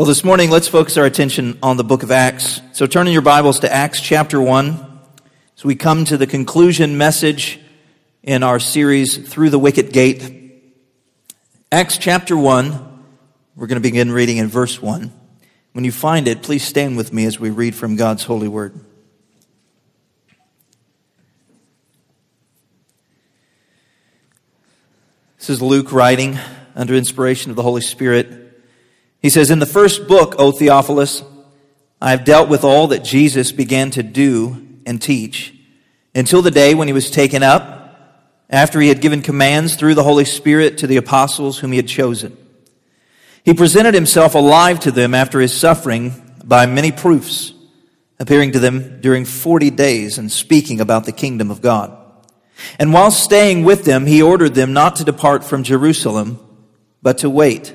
Well, this morning, let's focus our attention on the book of Acts. So turn in your Bibles to Acts chapter 1 as we come to the conclusion message in our series, Through the Wicket Gate. Acts chapter 1, we're going to begin reading in verse 1. When you find it, please stand with me as we read from God's holy word. This is Luke writing under inspiration of the Holy Spirit. He says, In the first book, O Theophilus, I have dealt with all that Jesus began to do and teach until the day when he was taken up, after he had given commands through the Holy Spirit to the apostles whom he had chosen. He presented himself alive to them after his suffering by many proofs, appearing to them during 40 days and speaking about the kingdom of God. And while staying with them, he ordered them not to depart from Jerusalem, but to wait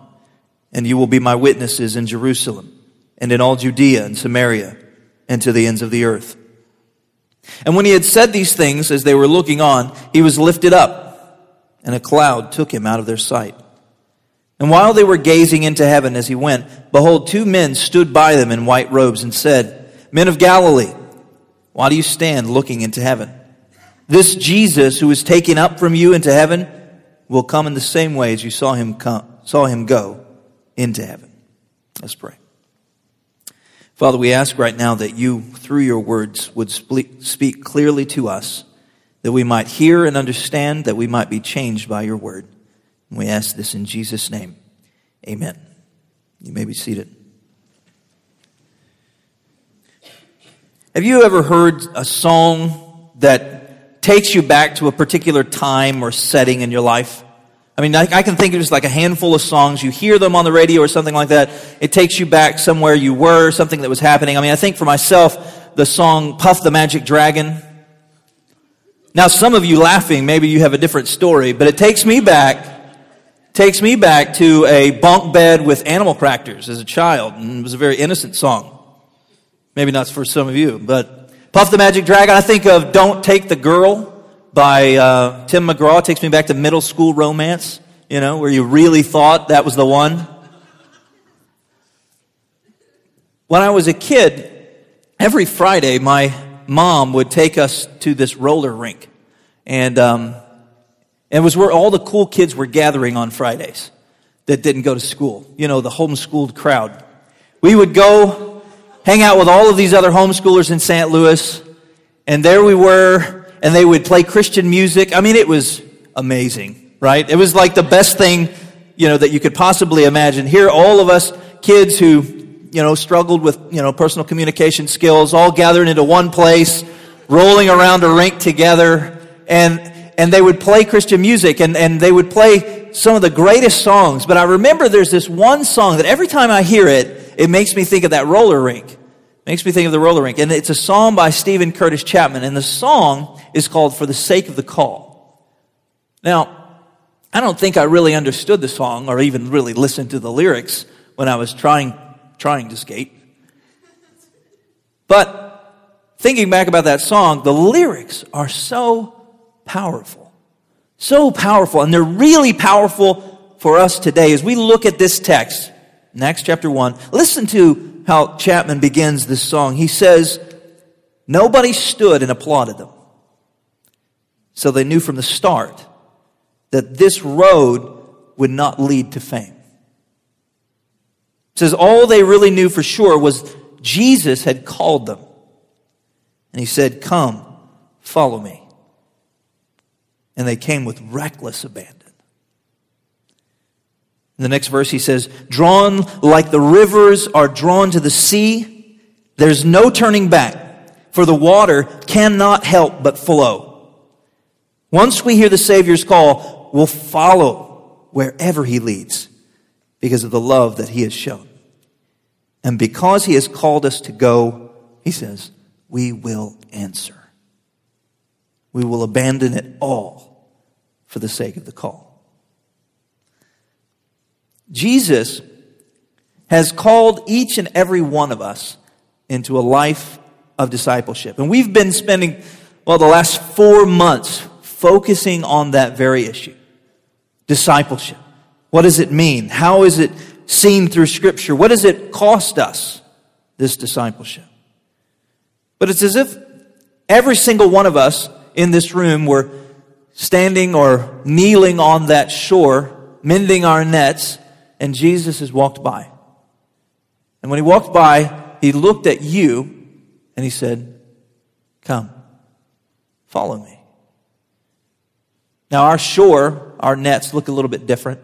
and you will be my witnesses in Jerusalem and in all Judea and Samaria and to the ends of the earth. And when he had said these things as they were looking on, he was lifted up and a cloud took him out of their sight. And while they were gazing into heaven as he went, behold, two men stood by them in white robes and said, Men of Galilee, why do you stand looking into heaven? This Jesus who was taken up from you into heaven will come in the same way as you saw him come, saw him go into heaven. Let's pray. Father, we ask right now that you, through your words, would speak clearly to us, that we might hear and understand, that we might be changed by your word. And we ask this in Jesus' name. Amen. You may be seated. Have you ever heard a song that takes you back to a particular time or setting in your life? I mean, I, I, can think of just like a handful of songs. You hear them on the radio or something like that. It takes you back somewhere you were, something that was happening. I mean, I think for myself, the song Puff the Magic Dragon. Now, some of you laughing, maybe you have a different story, but it takes me back, takes me back to a bunk bed with animal crackers as a child. And it was a very innocent song. Maybe not for some of you, but Puff the Magic Dragon. I think of Don't Take the Girl by uh, Tim McGraw. Takes me back to middle school romance, you know, where you really thought that was the one. When I was a kid, every Friday, my mom would take us to this roller rink. And um, it was where all the cool kids were gathering on Fridays that didn't go to school. You know, the homeschooled crowd. We would go hang out with all of these other homeschoolers in St. Louis. And there we were and they would play Christian music. I mean, it was amazing, right? It was like the best thing, you know, that you could possibly imagine. Here, all of us kids who, you know, struggled with, you know, personal communication skills, all gathered into one place, rolling around a rink together, and, and they would play Christian music, and, and they would play some of the greatest songs. But I remember there's this one song that every time I hear it, it makes me think of that roller rink. Makes me think of the roller rink. And it's a song by Steven Curtis Chapman. And the song is called For the Sake of the Call. Now, I don't think I really understood the song or even really listened to the lyrics when I was trying, trying to skate. But thinking back about that song, the lyrics are so powerful. So powerful. And they're really powerful for us today as we look at this text, in Acts chapter 1. Listen to how Chapman begins this song. He says, Nobody stood and applauded them. So they knew from the start that this road would not lead to fame. It says all they really knew for sure was Jesus had called them. And he said, Come, follow me. And they came with reckless abandon. In the next verse, he says, Drawn like the rivers are drawn to the sea, there's no turning back, for the water cannot help but flow. Once we hear the Savior's call, we'll follow wherever he leads because of the love that he has shown. And because he has called us to go, he says, we will answer. We will abandon it all for the sake of the call. Jesus has called each and every one of us into a life of discipleship. And we've been spending, well, the last four months focusing on that very issue discipleship. What does it mean? How is it seen through Scripture? What does it cost us, this discipleship? But it's as if every single one of us in this room were standing or kneeling on that shore, mending our nets, and Jesus has walked by. And when he walked by, he looked at you and he said, Come, follow me. Now, our shore, our nets look a little bit different.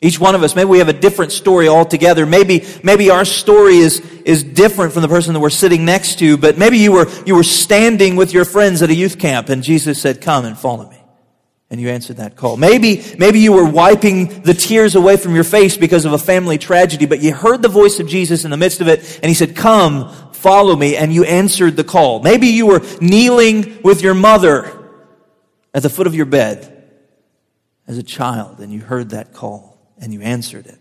Each one of us, maybe we have a different story altogether. Maybe, maybe our story is, is different from the person that we're sitting next to, but maybe you were, you were standing with your friends at a youth camp and Jesus said, come and follow me. And you answered that call. Maybe, maybe you were wiping the tears away from your face because of a family tragedy, but you heard the voice of Jesus in the midst of it and he said, come, follow me. And you answered the call. Maybe you were kneeling with your mother at the foot of your bed as a child and you heard that call and you answered it.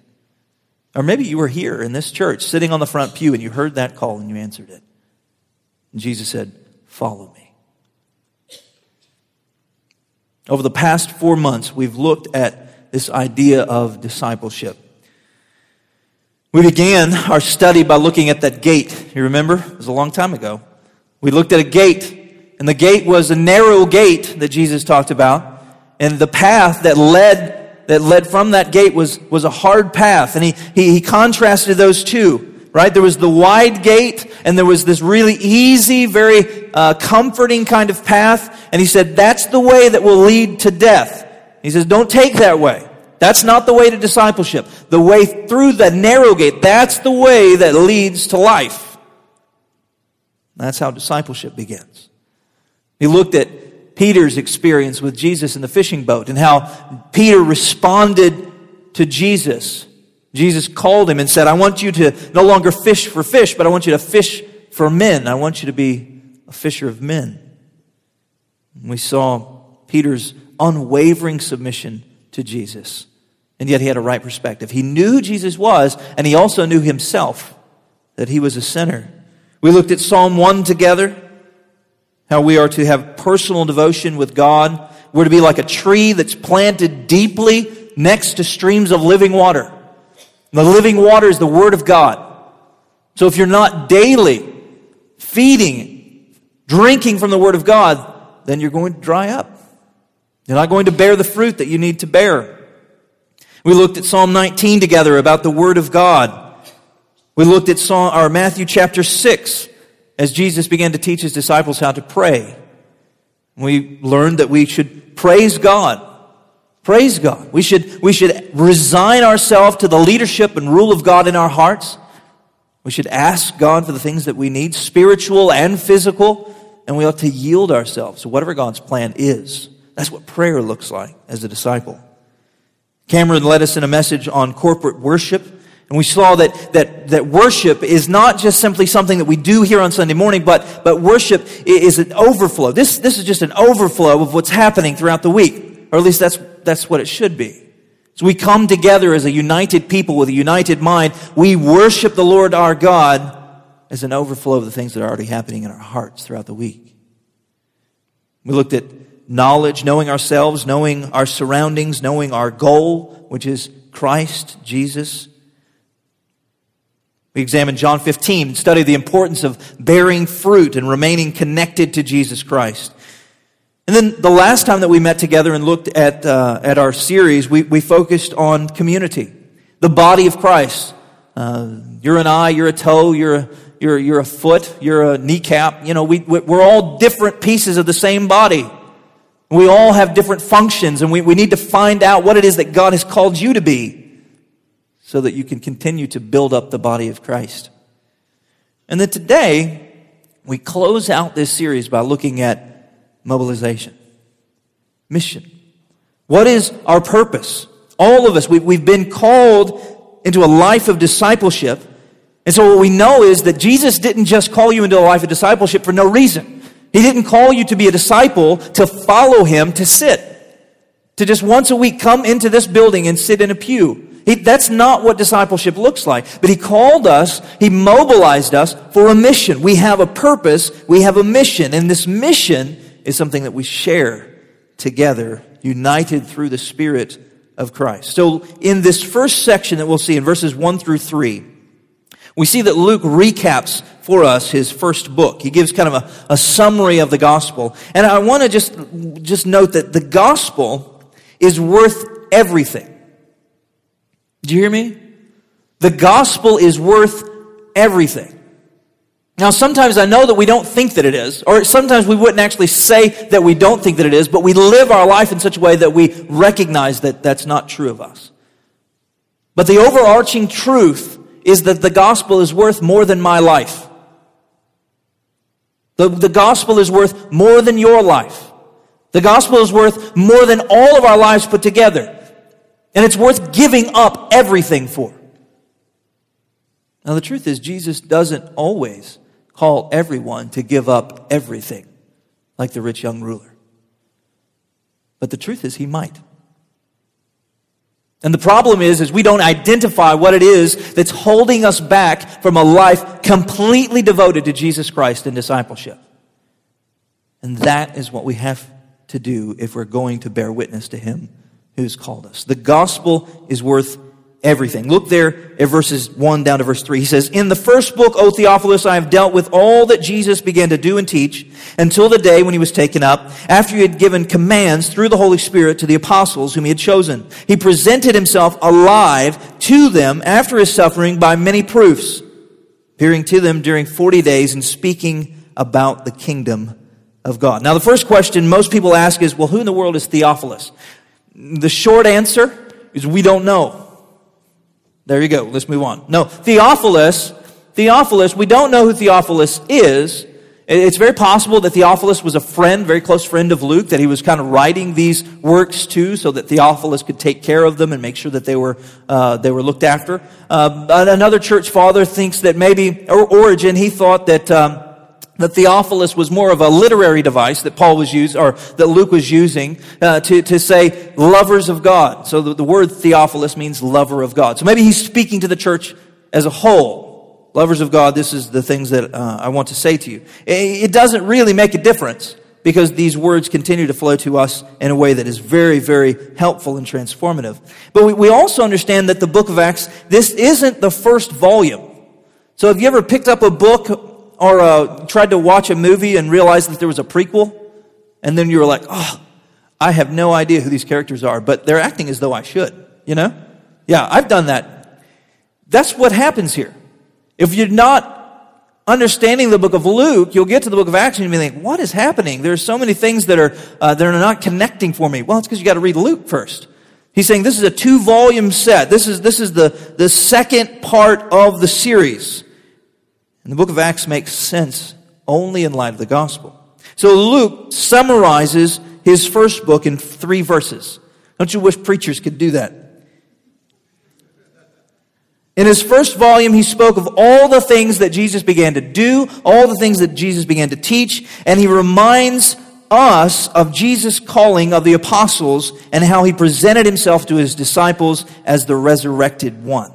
Or maybe you were here in this church sitting on the front pew and you heard that call and you answered it. And Jesus said, Follow me. Over the past four months, we've looked at this idea of discipleship. We began our study by looking at that gate. You remember? It was a long time ago. We looked at a gate, and the gate was a narrow gate that Jesus talked about, and the path that led that led from that gate was, was a hard path. And he, he, he contrasted those two, right? There was the wide gate and there was this really easy, very uh, comforting kind of path. And he said, that's the way that will lead to death. He says, don't take that way. That's not the way to discipleship. The way through the narrow gate, that's the way that leads to life. That's how discipleship begins. He looked at Peter's experience with Jesus in the fishing boat and how Peter responded to Jesus. Jesus called him and said, I want you to no longer fish for fish, but I want you to fish for men. I want you to be a fisher of men. We saw Peter's unwavering submission to Jesus. And yet he had a right perspective. He knew who Jesus was, and he also knew himself that he was a sinner. We looked at Psalm 1 together how we are to have personal devotion with God. We're to be like a tree that's planted deeply next to streams of living water. The living water is the Word of God. So if you're not daily feeding, drinking from the Word of God, then you're going to dry up. You're not going to bear the fruit that you need to bear. We looked at Psalm 19 together about the Word of God. We looked at Psalm, or Matthew chapter 6 as Jesus began to teach his disciples how to pray. We learned that we should praise God. Praise God. We should, we should resign ourselves to the leadership and rule of God in our hearts. We should ask God for the things that we need, spiritual and physical, and we ought to yield ourselves to whatever God's plan is. That's what prayer looks like as a disciple. Cameron led us in a message on corporate worship. And we saw that, that, that worship is not just simply something that we do here on Sunday morning, but, but worship is an overflow. This, this is just an overflow of what's happening throughout the week. Or at least that's, that's what it should be. So we come together as a united people with a united mind. We worship the Lord our God as an overflow of the things that are already happening in our hearts throughout the week. We looked at knowledge, knowing ourselves, knowing our surroundings, knowing our goal, which is Christ, Jesus. We examined John 15 and studied the importance of bearing fruit and remaining connected to Jesus Christ. And then the last time that we met together and looked at, uh, at our series, we, we focused on community, the body of Christ. Uh, you're an eye, you're a toe, you're a, you're, you're a foot, you're a kneecap. You know, we, we're all different pieces of the same body. We all have different functions, and we, we need to find out what it is that God has called you to be so that you can continue to build up the body of Christ. And then today, we close out this series by looking at mobilization, mission. What is our purpose? All of us, we, we've been called into a life of discipleship. And so what we know is that Jesus didn't just call you into a life of discipleship for no reason. He didn't call you to be a disciple to follow him to sit. To just once a week come into this building and sit in a pew. He, that's not what discipleship looks like. But he called us, he mobilized us for a mission. We have a purpose, we have a mission, and this mission is something that we share together, united through the Spirit of Christ. So in this first section that we'll see in verses 1 through 3, we see that Luke recaps for us his first book. He gives kind of a, a summary of the gospel. And I want to just, just note that the gospel is worth everything. Do you hear me? The gospel is worth everything. Now, sometimes I know that we don't think that it is, or sometimes we wouldn't actually say that we don't think that it is, but we live our life in such a way that we recognize that that's not true of us. But the overarching truth is that the gospel is worth more than my life. The, the gospel is worth more than your life. The gospel is worth more than all of our lives put together. And it's worth giving up everything for. Now, the truth is, Jesus doesn't always call everyone to give up everything, like the rich young ruler. But the truth is, he might. And the problem is, is we don't identify what it is that's holding us back from a life completely devoted to Jesus Christ and discipleship. And that is what we have to do if we're going to bear witness to Him who's called us. The gospel is worth everything. Look there at verses 1 down to verse 3. He says, In the first book, O Theophilus, I have dealt with all that Jesus began to do and teach until the day when he was taken up, after he had given commands through the Holy Spirit to the apostles whom he had chosen. He presented himself alive to them after his suffering by many proofs, appearing to them during 40 days and speaking about the kingdom of God. Now, the first question most people ask is, well, who in the world is Theophilus? The short answer is we don't know. There you go. Let's move on. No, Theophilus, Theophilus, we don't know who Theophilus is. It's very possible that Theophilus was a friend, very close friend of Luke, that he was kind of writing these works to so that Theophilus could take care of them and make sure that they were, uh, they were looked after. Uh, another church father thinks that maybe, or Origen, he thought that, um, that Theophilus was more of a literary device that Paul was using, or that Luke was using uh, to, to say lovers of God. So the, the, word Theophilus means lover of God. So maybe he's speaking to the church as a whole. Lovers of God, this is the things that uh, I want to say to you. It, it doesn't really make a difference because these words continue to flow to us in a way that is very, very helpful and transformative. But we, we also understand that the book of Acts, this isn't the first volume. So have you ever picked up a book or uh, tried to watch a movie and realized that there was a prequel, and then you were like, oh, I have no idea who these characters are, but they're acting as though I should, you know? Yeah, I've done that. That's what happens here. If you're not understanding the book of Luke, you'll get to the book of Acts and you'll be like, what is happening? There's so many things that are, uh, that are not connecting for me. Well, it's because you got to read Luke first. He's saying this is a two volume set. This is, this is the, the second part of the series. And the book of Acts makes sense only in light of the gospel. So Luke summarizes his first book in three verses. Don't you wish preachers could do that? In his first volume, he spoke of all the things that Jesus began to do, all the things that Jesus began to teach, and he reminds us of Jesus' calling of the apostles and how he presented himself to his disciples as the resurrected one.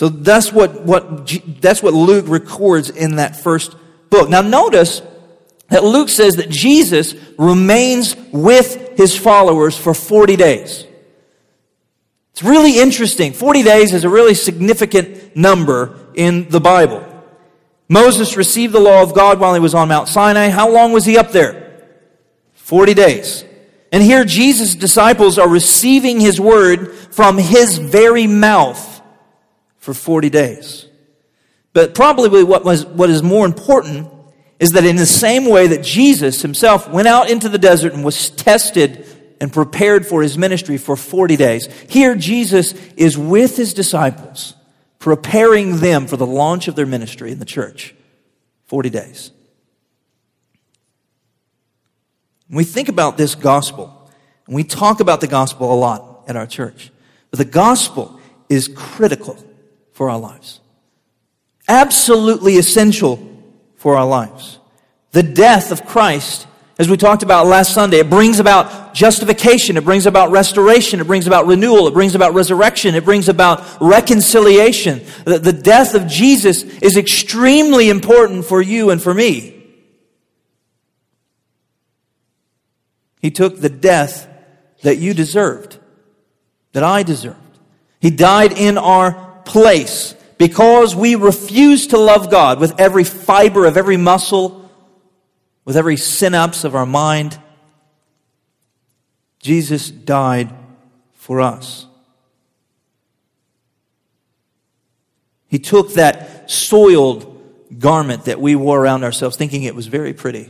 So that's what, what, that's what Luke records in that first book. Now notice that Luke says that Jesus remains with his followers for 40 days. It's really interesting. 40 days is a really significant number in the Bible. Moses received the law of God while he was on Mount Sinai. How long was he up there? 40 days. And here Jesus' disciples are receiving his word from his very mouth for 40 days. But probably what, was, what is more important is that in the same way that Jesus himself went out into the desert and was tested and prepared for his ministry for 40 days, here Jesus is with his disciples, preparing them for the launch of their ministry in the church. 40 days. When we think about this gospel, and we talk about the gospel a lot at our church, but the gospel is critical for our lives. absolutely essential for our lives. The death of Christ, as we talked about last Sunday, it brings about justification, it brings about restoration, it brings about renewal, it brings about resurrection, it brings about reconciliation. The, the death of Jesus is extremely important for you and for me. He took the death that you deserved, that I deserved. He died in our place because we refuse to love God with every fiber of every muscle, with every synapse of our mind. Jesus died for us. He took that soiled garment that we wore around ourselves, thinking it was very pretty,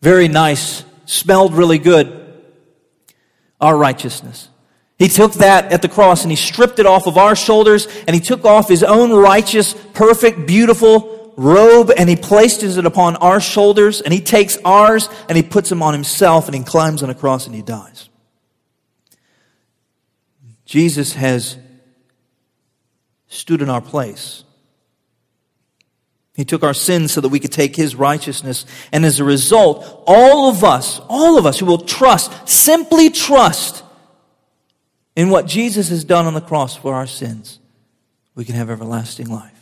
very nice, smelled really good, our righteousness. He took that at the cross and he stripped it off of our shoulders and he took off his own righteous, perfect, beautiful robe and he placed it upon our shoulders and he takes ours and he puts them on himself and he climbs on a cross and he dies. Jesus has stood in our place. He took our sins so that we could take His righteousness. And as a result, all of us, all of us who will trust, simply trust in what Jesus has done on the cross for our sins, we can have everlasting life.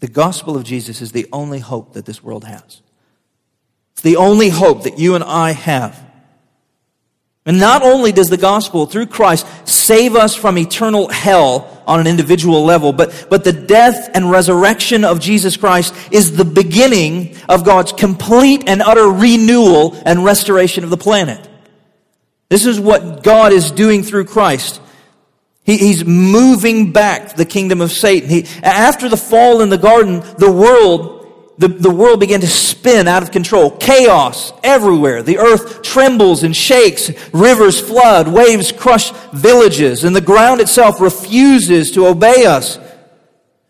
The gospel of Jesus is the only hope that this world has. It's the only hope that you and I have. And not only does the gospel through Christ save us from eternal hell on an individual level, but, but the death and resurrection of Jesus Christ is the beginning of God's complete and utter renewal and restoration of the planet. This is what God is doing through Christ. He, he's moving back the kingdom of Satan. He, after the fall in the garden, the world the, the world began to spin out of control. Chaos everywhere. The earth trembles and shakes. Rivers flood. Waves crush villages. And the ground itself refuses to obey us.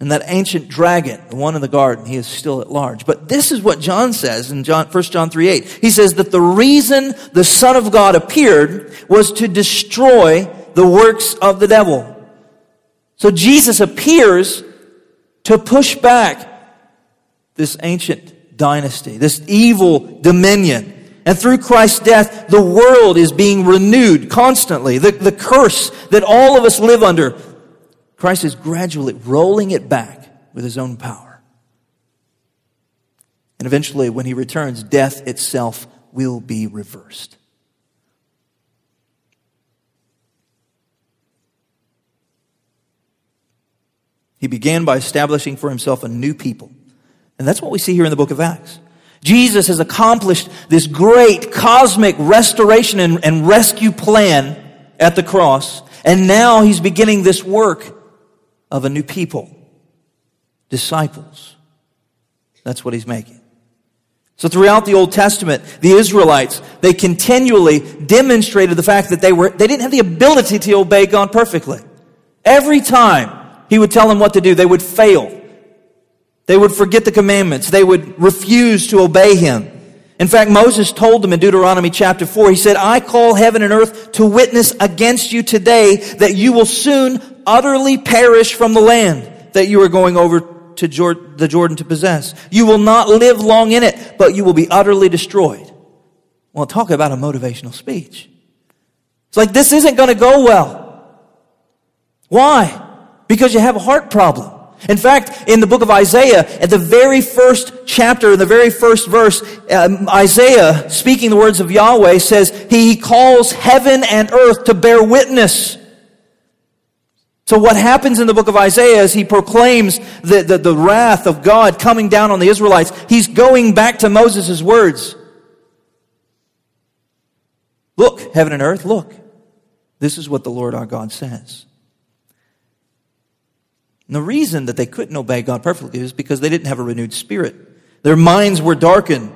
And that ancient dragon, the one in the garden, he is still at large. But this is what John says in John, 1 John 3 8. He says that the reason the Son of God appeared was to destroy the works of the devil. So Jesus appears to push back this ancient dynasty, this evil dominion. And through Christ's death, the world is being renewed constantly. The, the curse that all of us live under, Christ is gradually rolling it back with his own power. And eventually, when he returns, death itself will be reversed. He began by establishing for himself a new people and that's what we see here in the book of Acts. Jesus has accomplished this great cosmic restoration and, and, rescue plan at the cross. And now he's beginning this work of a new people, disciples. That's what he's making. So throughout the Old Testament, the Israelites, they continually demonstrated the fact that they were, they didn't have the ability to obey God perfectly. Every time he would tell them what to do, they would fail. They would forget the commandments. They would refuse to obey him. In fact, Moses told them in Deuteronomy chapter 4, he said, I call heaven and earth to witness against you today that you will soon utterly perish from the land that you are going over to the Jordan to possess. You will not live long in it, but you will be utterly destroyed. Well, talk about a motivational speech. It's like, this isn't going to go well. Why? Because you have a heart problem. In fact, in the book of Isaiah, at the very first chapter, in the very first verse, um, Isaiah, speaking the words of Yahweh, says, He calls heaven and earth to bear witness. So what happens in the book of Isaiah is he proclaims the, the, the wrath of God coming down on the Israelites. He's going back to Moses' words. Look, heaven and earth, look. This is what the Lord our God says. And the reason that they couldn't obey God perfectly is because they didn't have a renewed spirit. Their minds were darkened.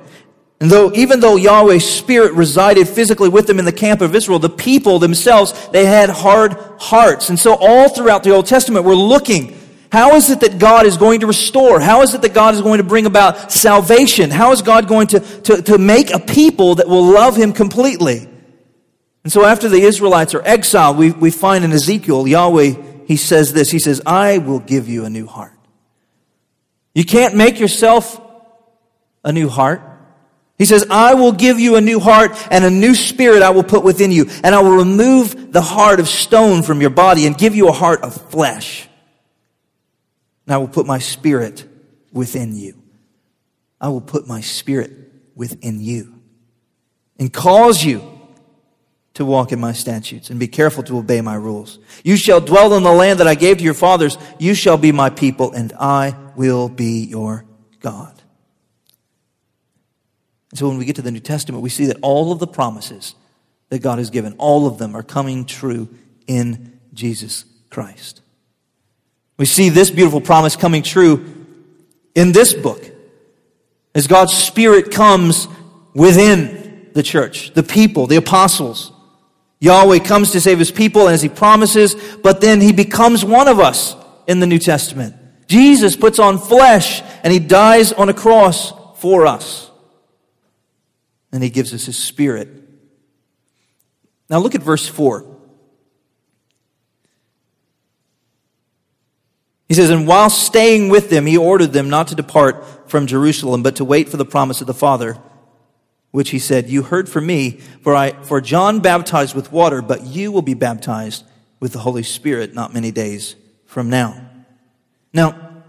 And though, even though Yahweh's spirit resided physically with them in the camp of Israel, the people themselves, they had hard hearts. And so all throughout the Old Testament, we're looking, how is it that God is going to restore? How is it that God is going to bring about salvation? How is God going to, to, to make a people that will love Him completely? And so after the Israelites are exiled, we, we find in Ezekiel, Yahweh, he says this. He says, I will give you a new heart. You can't make yourself a new heart. He says, I will give you a new heart and a new spirit I will put within you. And I will remove the heart of stone from your body and give you a heart of flesh. And I will put my spirit within you. I will put my spirit within you and cause you to walk in my statutes and be careful to obey my rules. You shall dwell in the land that I gave to your fathers. You shall be my people and I will be your God. And so when we get to the New Testament, we see that all of the promises that God has given, all of them are coming true in Jesus Christ. We see this beautiful promise coming true in this book as God's Spirit comes within the church, the people, the apostles. Yahweh comes to save his people as he promises, but then he becomes one of us in the New Testament. Jesus puts on flesh and he dies on a cross for us and he gives us his spirit. Now look at verse 4. He says, And while staying with them, he ordered them not to depart from Jerusalem, but to wait for the promise of the Father, which he said, You heard from me, for I, for John baptized with water, but you will be baptized with the Holy Spirit not many days from now. Now,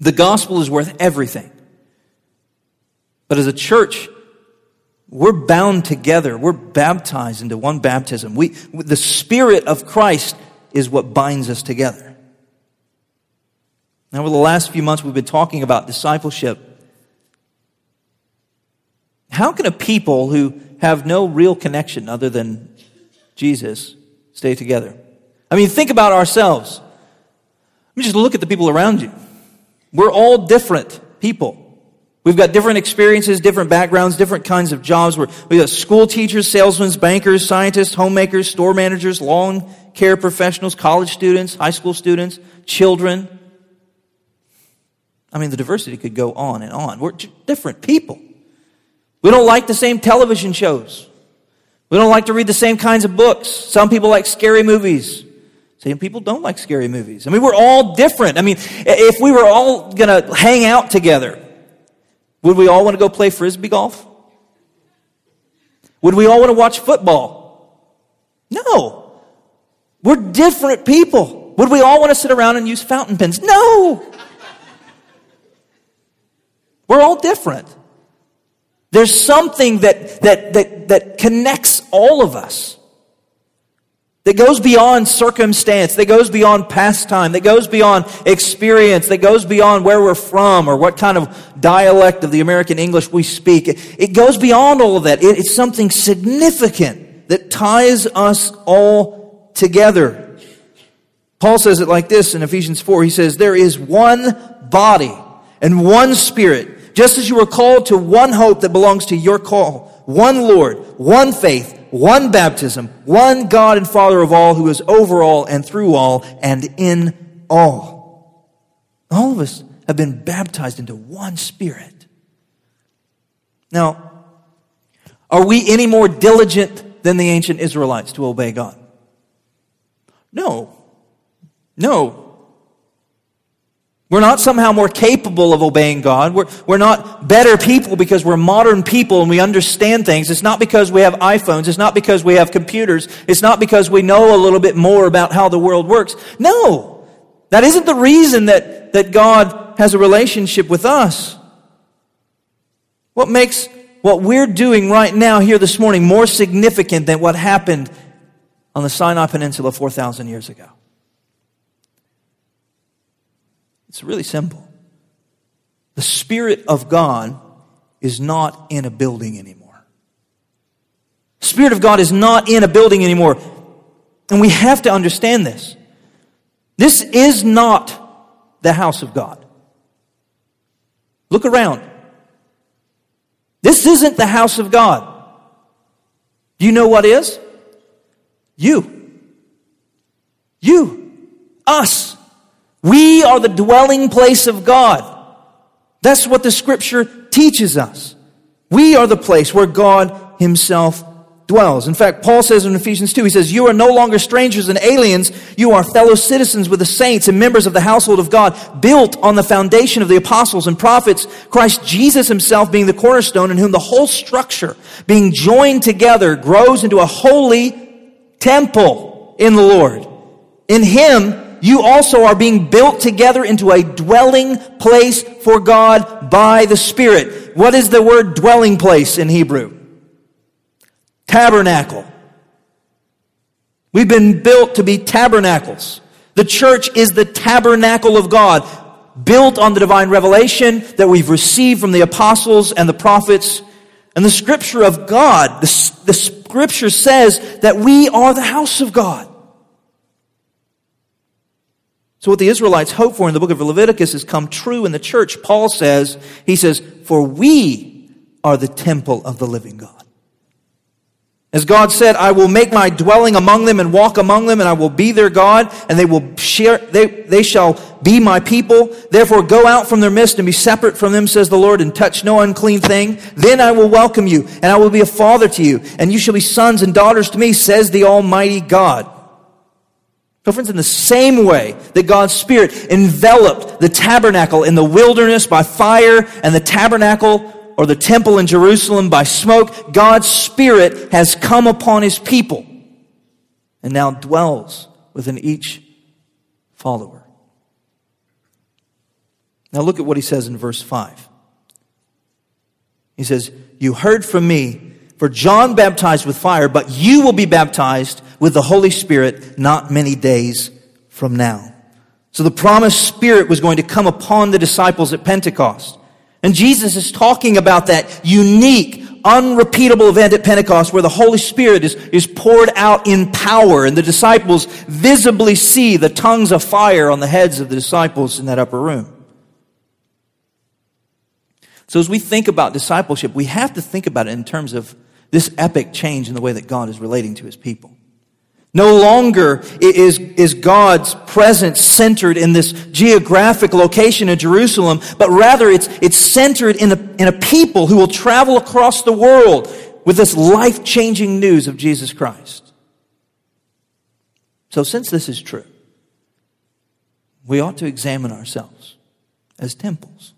the gospel is worth everything. But as a church, we're bound together. We're baptized into one baptism. We, the Spirit of Christ is what binds us together. Now, over the last few months, we've been talking about discipleship. How can a people who have no real connection other than Jesus stay together? I mean, think about ourselves. I mean, just look at the people around you. We're all different people. We've got different experiences, different backgrounds, different kinds of jobs. We're, we've got school teachers, salesmen, bankers, scientists, homemakers, store managers, lawn care professionals, college students, high school students, children. I mean, the diversity could go on and on. We're different people. We don't like the same television shows. We don't like to read the same kinds of books. Some people like scary movies. Some people don't like scary movies. I mean, we're all different. I mean, if we were all going to hang out together, would we all want to go play frisbee golf? Would we all want to watch football? No. We're different people. Would we all want to sit around and use fountain pens? No. We're all different. There's something that, that, that, that connects all of us that goes beyond circumstance, that goes beyond pastime, that goes beyond experience, that goes beyond where we're from or what kind of dialect of the American English we speak. It goes beyond all of that. It's something significant that ties us all together. Paul says it like this in Ephesians 4. He says, There is one body and one spirit, just as you were called to one hope that belongs to your call, one Lord, one faith, one baptism, one God and Father of all, who is over all and through all and in all. All of us have been baptized into one Spirit. Now, are we any more diligent than the ancient Israelites to obey God? No. No. We're not somehow more capable of obeying God. We're, we're not better people because we're modern people and we understand things. It's not because we have iPhones. It's not because we have computers. It's not because we know a little bit more about how the world works. No. That isn't the reason that, that God has a relationship with us. What makes what we're doing right now here this morning more significant than what happened on the Sinai Peninsula 4,000 years ago? It's really simple. The Spirit of God is not in a building anymore. The Spirit of God is not in a building anymore. And we have to understand this. This is not the house of God. Look around. This isn't the house of God. Do you know what is? You. You. Us. We are the dwelling place of God. That's what the scripture teaches us. We are the place where God himself dwells. In fact, Paul says in Ephesians 2, he says, You are no longer strangers and aliens. You are fellow citizens with the saints and members of the household of God, built on the foundation of the apostles and prophets, Christ Jesus himself being the cornerstone, in whom the whole structure, being joined together, grows into a holy temple in the Lord. In him, you also are being built together into a dwelling place for God by the Spirit. What is the word dwelling place in Hebrew? Tabernacle. We've been built to be tabernacles. The church is the tabernacle of God, built on the divine revelation that we've received from the apostles and the prophets. And the scripture of God, the, the scripture says that we are the house of God. So what the Israelites hope for in the book of Leviticus has come true in the church. Paul says, he says, for we are the temple of the living God. As God said, I will make my dwelling among them and walk among them, and I will be their God, and they will share, they, they shall be my people. Therefore go out from their midst and be separate from them, says the Lord, and touch no unclean thing. Then I will welcome you, and I will be a father to you, and you shall be sons and daughters to me, says the Almighty God. So friends, in the same way that God's Spirit enveloped the tabernacle in the wilderness by fire and the tabernacle or the temple in Jerusalem by smoke, God's Spirit has come upon His people and now dwells within each follower. Now look at what he says in verse 5. He says, You heard from me, for John baptized with fire, but you will be baptized with the Holy Spirit not many days from now. So the promised Spirit was going to come upon the disciples at Pentecost. And Jesus is talking about that unique, unrepeatable event at Pentecost where the Holy Spirit is, is poured out in power and the disciples visibly see the tongues of fire on the heads of the disciples in that upper room. So as we think about discipleship, we have to think about it in terms of this epic change in the way that God is relating to his people. No longer is, is God's presence centered in this geographic location in Jerusalem, but rather it's, it's centered in a, in a people who will travel across the world with this life changing news of Jesus Christ. So, since this is true, we ought to examine ourselves as temples.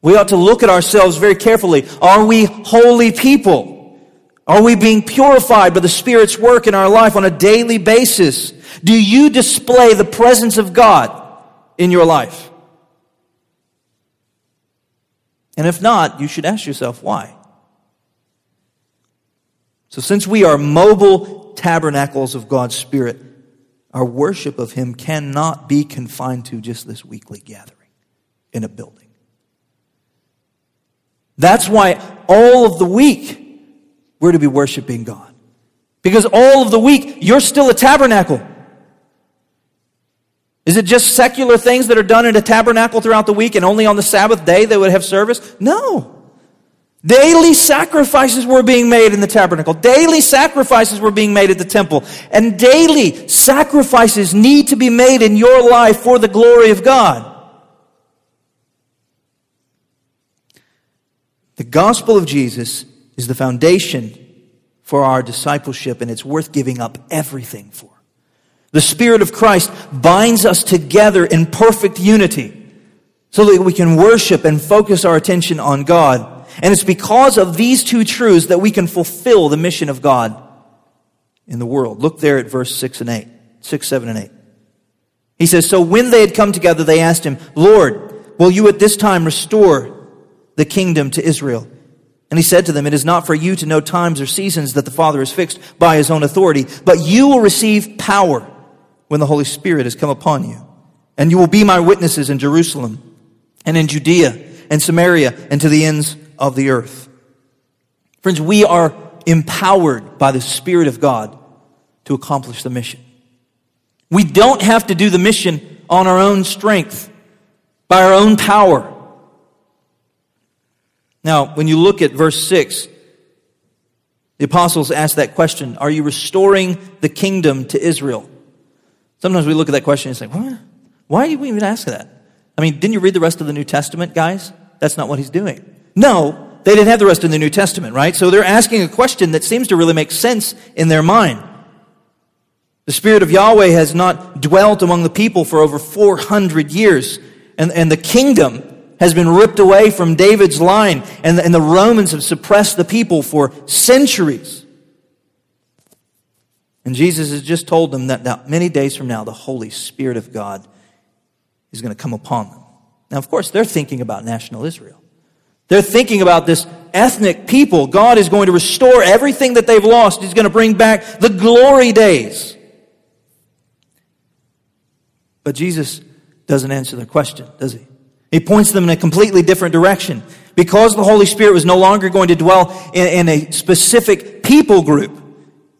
We ought to look at ourselves very carefully. Are we holy people? Are we being purified by the Spirit's work in our life on a daily basis? Do you display the presence of God in your life? And if not, you should ask yourself why. So, since we are mobile tabernacles of God's Spirit, our worship of Him cannot be confined to just this weekly gathering in a building. That's why all of the week we're to be worshiping God. Because all of the week, you're still a tabernacle. Is it just secular things that are done in a tabernacle throughout the week and only on the Sabbath day they would have service? No. Daily sacrifices were being made in the tabernacle. Daily sacrifices were being made at the temple. And daily sacrifices need to be made in your life for the glory of God. The gospel of Jesus is the foundation for our discipleship, and it's worth giving up everything for. The Spirit of Christ binds us together in perfect unity so that we can worship and focus our attention on God. And it's because of these two truths that we can fulfill the mission of God in the world. Look there at verse 6 and 8, 6, 7, and 8. He says, So when they had come together, they asked him, Lord, will you at this time restore the kingdom to Israel? And he said to them, It is not for you to know times or seasons that the Father is fixed by his own authority, but you will receive power when the Holy Spirit has come upon you. And you will be my witnesses in Jerusalem and in Judea and Samaria and to the ends of the earth. Friends, we are empowered by the Spirit of God to accomplish the mission. We don't have to do the mission on our own strength, by our own power. Now, when you look at verse 6, the apostles ask that question Are you restoring the kingdom to Israel? Sometimes we look at that question and say? Why do we even ask that? I mean, didn't you read the rest of the New Testament, guys? That's not what he's doing. No, They didn't have the rest of the New Testament, right? So they're asking a question that seems to really make sense in their mind. The Spirit of Yahweh has not dwelt among the people for over 400 years, and, and the kingdom has been ripped away from David's line, and the, and the Romans have suppressed the people for centuries. And Jesus has just told them that now, many days from now, the Holy Spirit of God is going to come upon them. Now, of course, they're thinking about national Israel. They're thinking about this ethnic people. God is going to restore everything that they've lost. He's going to bring back the glory days. But Jesus doesn't answer their question, does he? He points them in a completely different direction. Because the Holy Spirit was no longer going to dwell in, in a specific people group,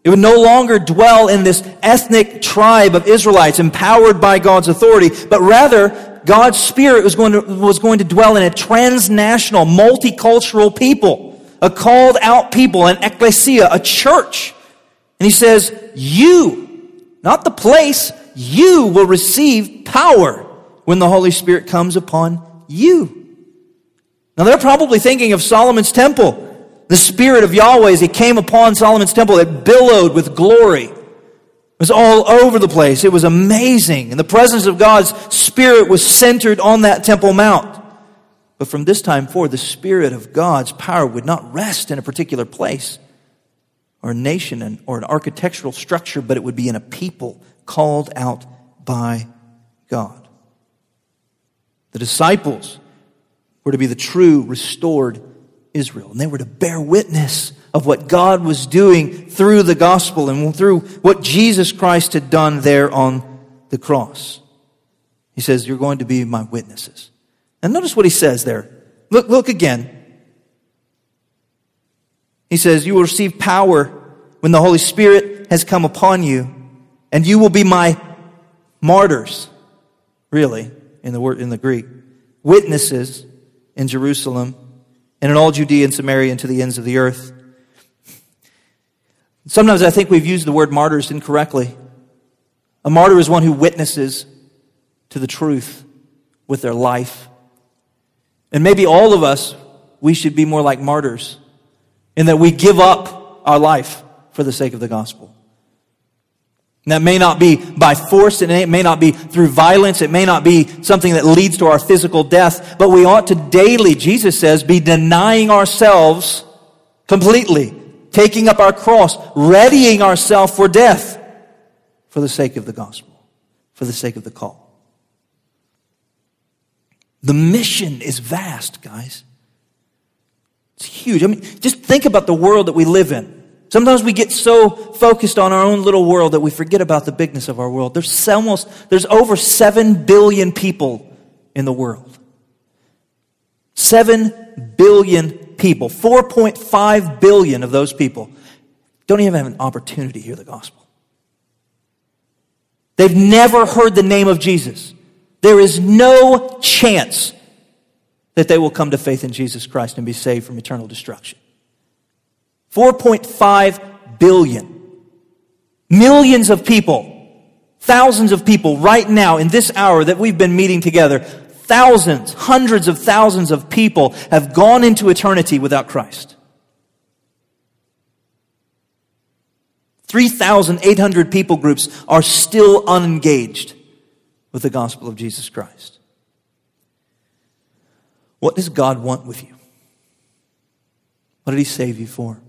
it would no longer dwell in this ethnic tribe of Israelites empowered by God's authority, but rather God's Spirit was going to, was going to dwell in a transnational, multicultural people, a called out people, an ecclesia, a church. And he says, you, not the place, you will receive power when the Holy Spirit comes upon you. Now they're probably thinking of Solomon's temple. The Spirit of Yahweh, as He came upon Solomon's temple, it billowed with glory. It was all over the place. It was amazing. And the presence of God's Spirit was centered on that Temple Mount. But from this time forward, the Spirit of God's power would not rest in a particular place or a nation or an architectural structure, but it would be in a people called out by God. The disciples were to be the true restored Israel, and they were to bear witness of what God was doing through the gospel and through what Jesus Christ had done there on the cross. He says, You're going to be my witnesses. And notice what he says there. Look, look again. He says, You will receive power when the Holy Spirit has come upon you, and you will be my martyrs, really, in the word in the Greek, witnesses in Jerusalem and in all Judea and Samaria and to the ends of the earth. Sometimes I think we've used the word martyrs incorrectly. A martyr is one who witnesses to the truth with their life. And maybe all of us, we should be more like martyrs in that we give up our life for the sake of the gospel. That may not be by force, and it may not be through violence, it may not be something that leads to our physical death, but we ought to daily, Jesus says, be denying ourselves completely, taking up our cross, readying ourselves for death for the sake of the gospel, for the sake of the call. The mission is vast, guys. It's huge. I mean, just think about the world that we live in. Sometimes we get so focused on our own little world that we forget about the bigness of our world. There's almost, there's over 7 billion people in the world. 7 billion people. 4.5 billion of those people don't even have an opportunity to hear the gospel. They've never heard the name of Jesus. There is no chance that they will come to faith in Jesus Christ and be saved from eternal destruction. 4.5 billion. Millions of people, thousands of people right now in this hour that we've been meeting together, thousands, hundreds of thousands of people have gone into eternity without Christ. 3,800 people groups are still unengaged with the gospel of Jesus Christ. What does God want with you? What did He save you for?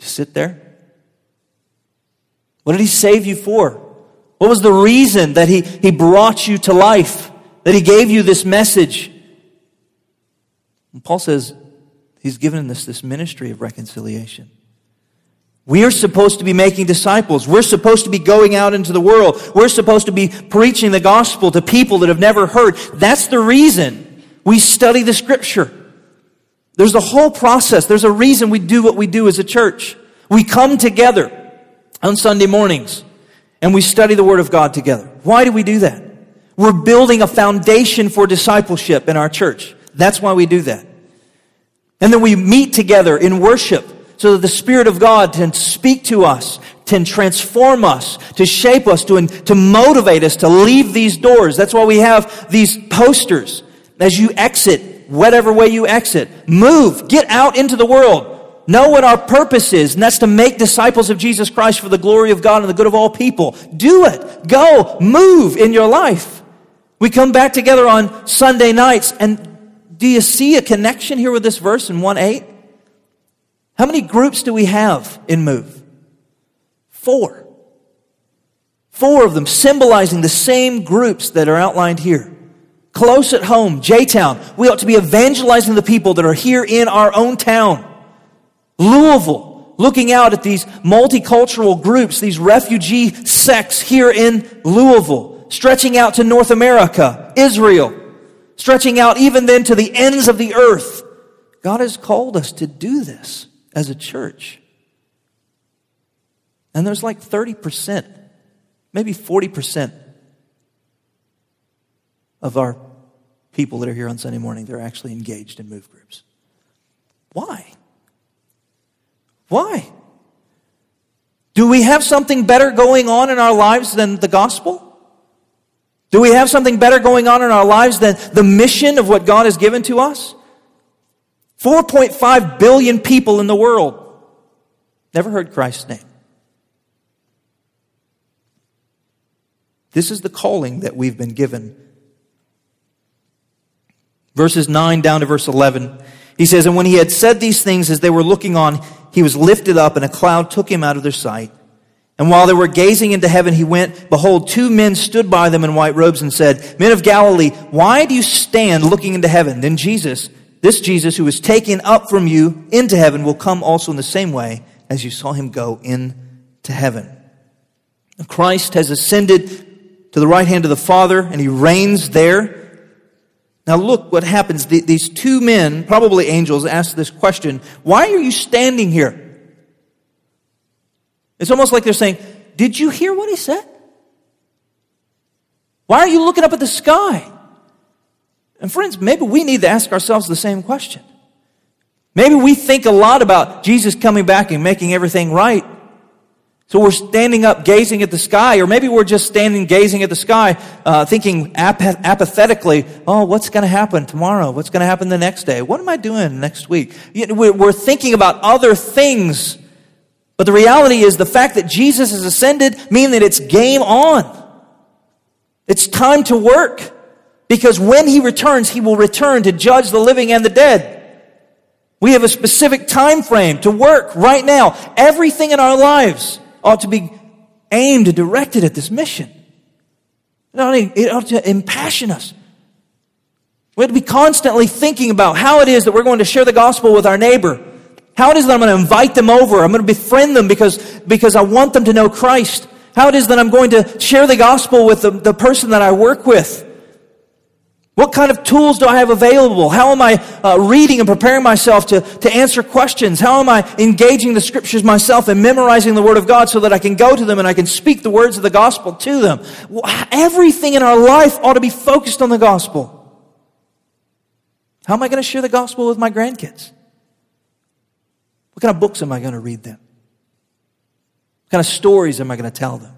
To sit there? What did he save you for? What was the reason that he, he brought you to life? That he gave you this message? And Paul says he's given us this ministry of reconciliation. We are supposed to be making disciples. We're supposed to be going out into the world. We're supposed to be preaching the gospel to people that have never heard. That's the reason we study the scripture. There's a whole process. There's a reason we do what we do as a church. We come together on Sunday mornings and we study the Word of God together. Why do we do that? We're building a foundation for discipleship in our church. That's why we do that. And then we meet together in worship so that the Spirit of God can speak to us, can transform us, to shape us, to, to motivate us to leave these doors. That's why we have these posters. As you exit whatever way you exit. Move. Get out into the world. Know what our purpose is, and that's to make disciples of Jesus Christ for the glory of God and the good of all people. Do it. Go. Move in your life. We come back together on Sunday nights, and do you see a connection here with this verse in 1 8? How many groups do we have in Move? Four. Four of them symbolizing the same groups that are outlined here. Close at home, J Town. We ought to be evangelizing the people that are here in our own town. Louisville, looking out at these multicultural groups, these refugee sects here in Louisville, stretching out to North America, Israel, stretching out even then to the ends of the earth. God has called us to do this as a church. And there's like 30%, maybe 40% of our people that are here on Sunday morning, they're actually engaged in move groups. Why? Why? Do we have something better going on in our lives than the gospel? Do we have something better going on in our lives than the mission of what God has given to us? 4.5 billion people in the world never heard Christ's name. This is the calling that we've been given. Verses 9 down to verse 11. He says, And when he had said these things, as they were looking on, he was lifted up, and a cloud took him out of their sight. And while they were gazing into heaven, he went, behold, two men stood by them in white robes and said, Men of Galilee, why do you stand looking into heaven? Then Jesus, this Jesus who was taken up from you into heaven, will come also in the same way as you saw him go into heaven. Christ has ascended to the right hand of the Father, and he reigns there. Now look what happens. These two men, probably angels, ask this question Why are you standing here? It's almost like they're saying, Did you hear what he said? Why are you looking up at the sky? And friends, maybe we need to ask ourselves the same question. Maybe we think a lot about Jesus coming back and making everything right. So we're standing up gazing at the sky, or maybe we're just standing gazing at the sky, uh, thinking apath- apathetically, oh, what's going to happen tomorrow? What's going to happen the next day? What am I doing next week? We're thinking about other things. But the reality is the fact that Jesus has ascended means that it's game on. It's time to work. Because when he returns, he will return to judge the living and the dead. We have a specific time frame to work right now. Everything in our lives ought to be aimed and directed at this mission. It ought to impassion us. We have to be constantly thinking about how it is that we're going to share the gospel with our neighbor. How it is that I'm going to invite them over. I'm going to befriend them because, because I want them to know Christ. How it is that I'm going to share the gospel with the, the person that I work with. What kind of tools do I have available? How am I uh, reading and preparing myself to, to answer questions? How am I engaging the scriptures myself and memorizing the word of God so that I can go to them and I can speak the words of the gospel to them? Everything in our life ought to be focused on the gospel. How am I going to share the gospel with my grandkids? What kind of books am I going to read them? What kind of stories am I going to tell them?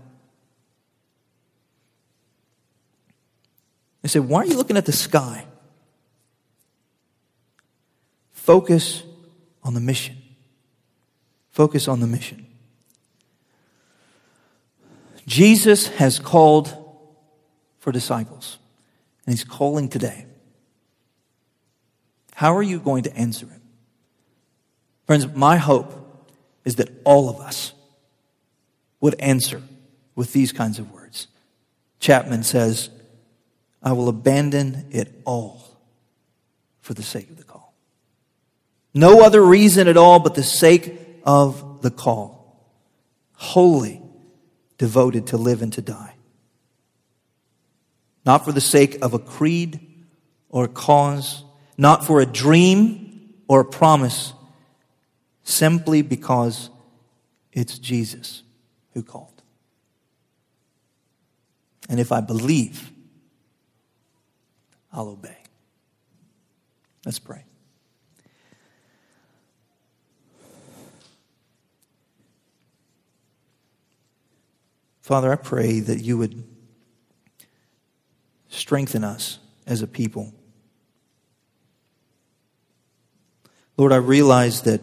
They said, Why are you looking at the sky? Focus on the mission. Focus on the mission. Jesus has called for disciples, and he's calling today. How are you going to answer him? Friends, my hope is that all of us would answer with these kinds of words. Chapman says, I will abandon it all for the sake of the call. No other reason at all but the sake of the call. Wholly devoted to live and to die. Not for the sake of a creed or a cause, not for a dream or a promise, simply because it's Jesus who called. And if I believe I'll obey. Let's pray. Father, I pray that you would strengthen us as a people. Lord, I realize that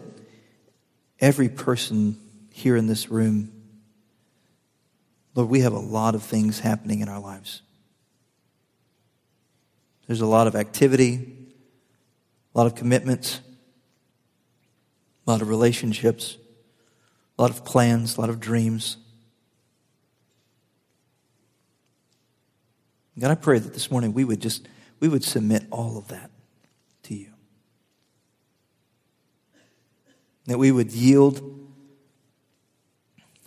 every person here in this room, Lord, we have a lot of things happening in our lives. There's a lot of activity, a lot of commitments, a lot of relationships, a lot of plans, a lot of dreams. God, I pray that this morning we would just, we would submit all of that to you. That we would yield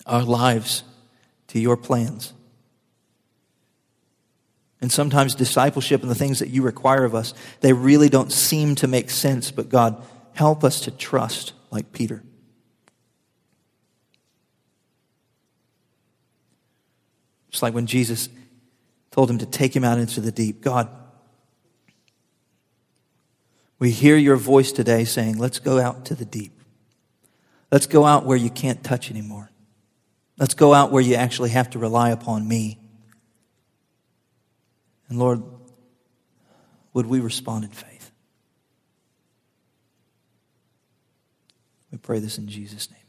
our lives to your plans. And sometimes discipleship and the things that you require of us, they really don't seem to make sense, but God, help us to trust like Peter. Just like when Jesus told him to take him out into the deep. God, we hear your voice today saying, let's go out to the deep. Let's go out where you can't touch anymore. Let's go out where you actually have to rely upon me. And Lord, would we respond in faith? We pray this in Jesus' name.